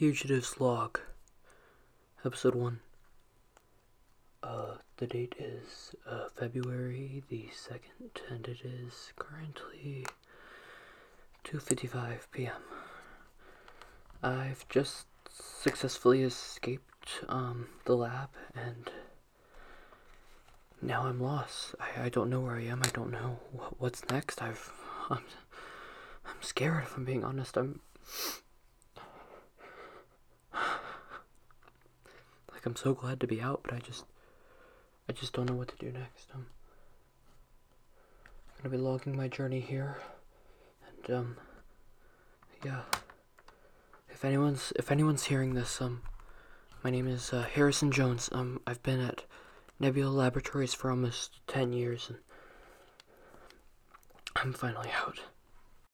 Fugitive's Log, Episode 1. Uh, the date is uh, February the 2nd, and it is currently 2.55 p.m. I've just successfully escaped um, the lab, and now I'm lost. I, I don't know where I am. I don't know what, what's next. I've I'm, I'm scared. If I'm being honest, I'm like I'm so glad to be out, but I just I just don't know what to do next. Um, I'm gonna be logging my journey here, and um, yeah. If anyone's if anyone's hearing this, um, my name is uh, Harrison Jones. Um, I've been at Nebula Laboratories for almost ten years, and I'm finally out.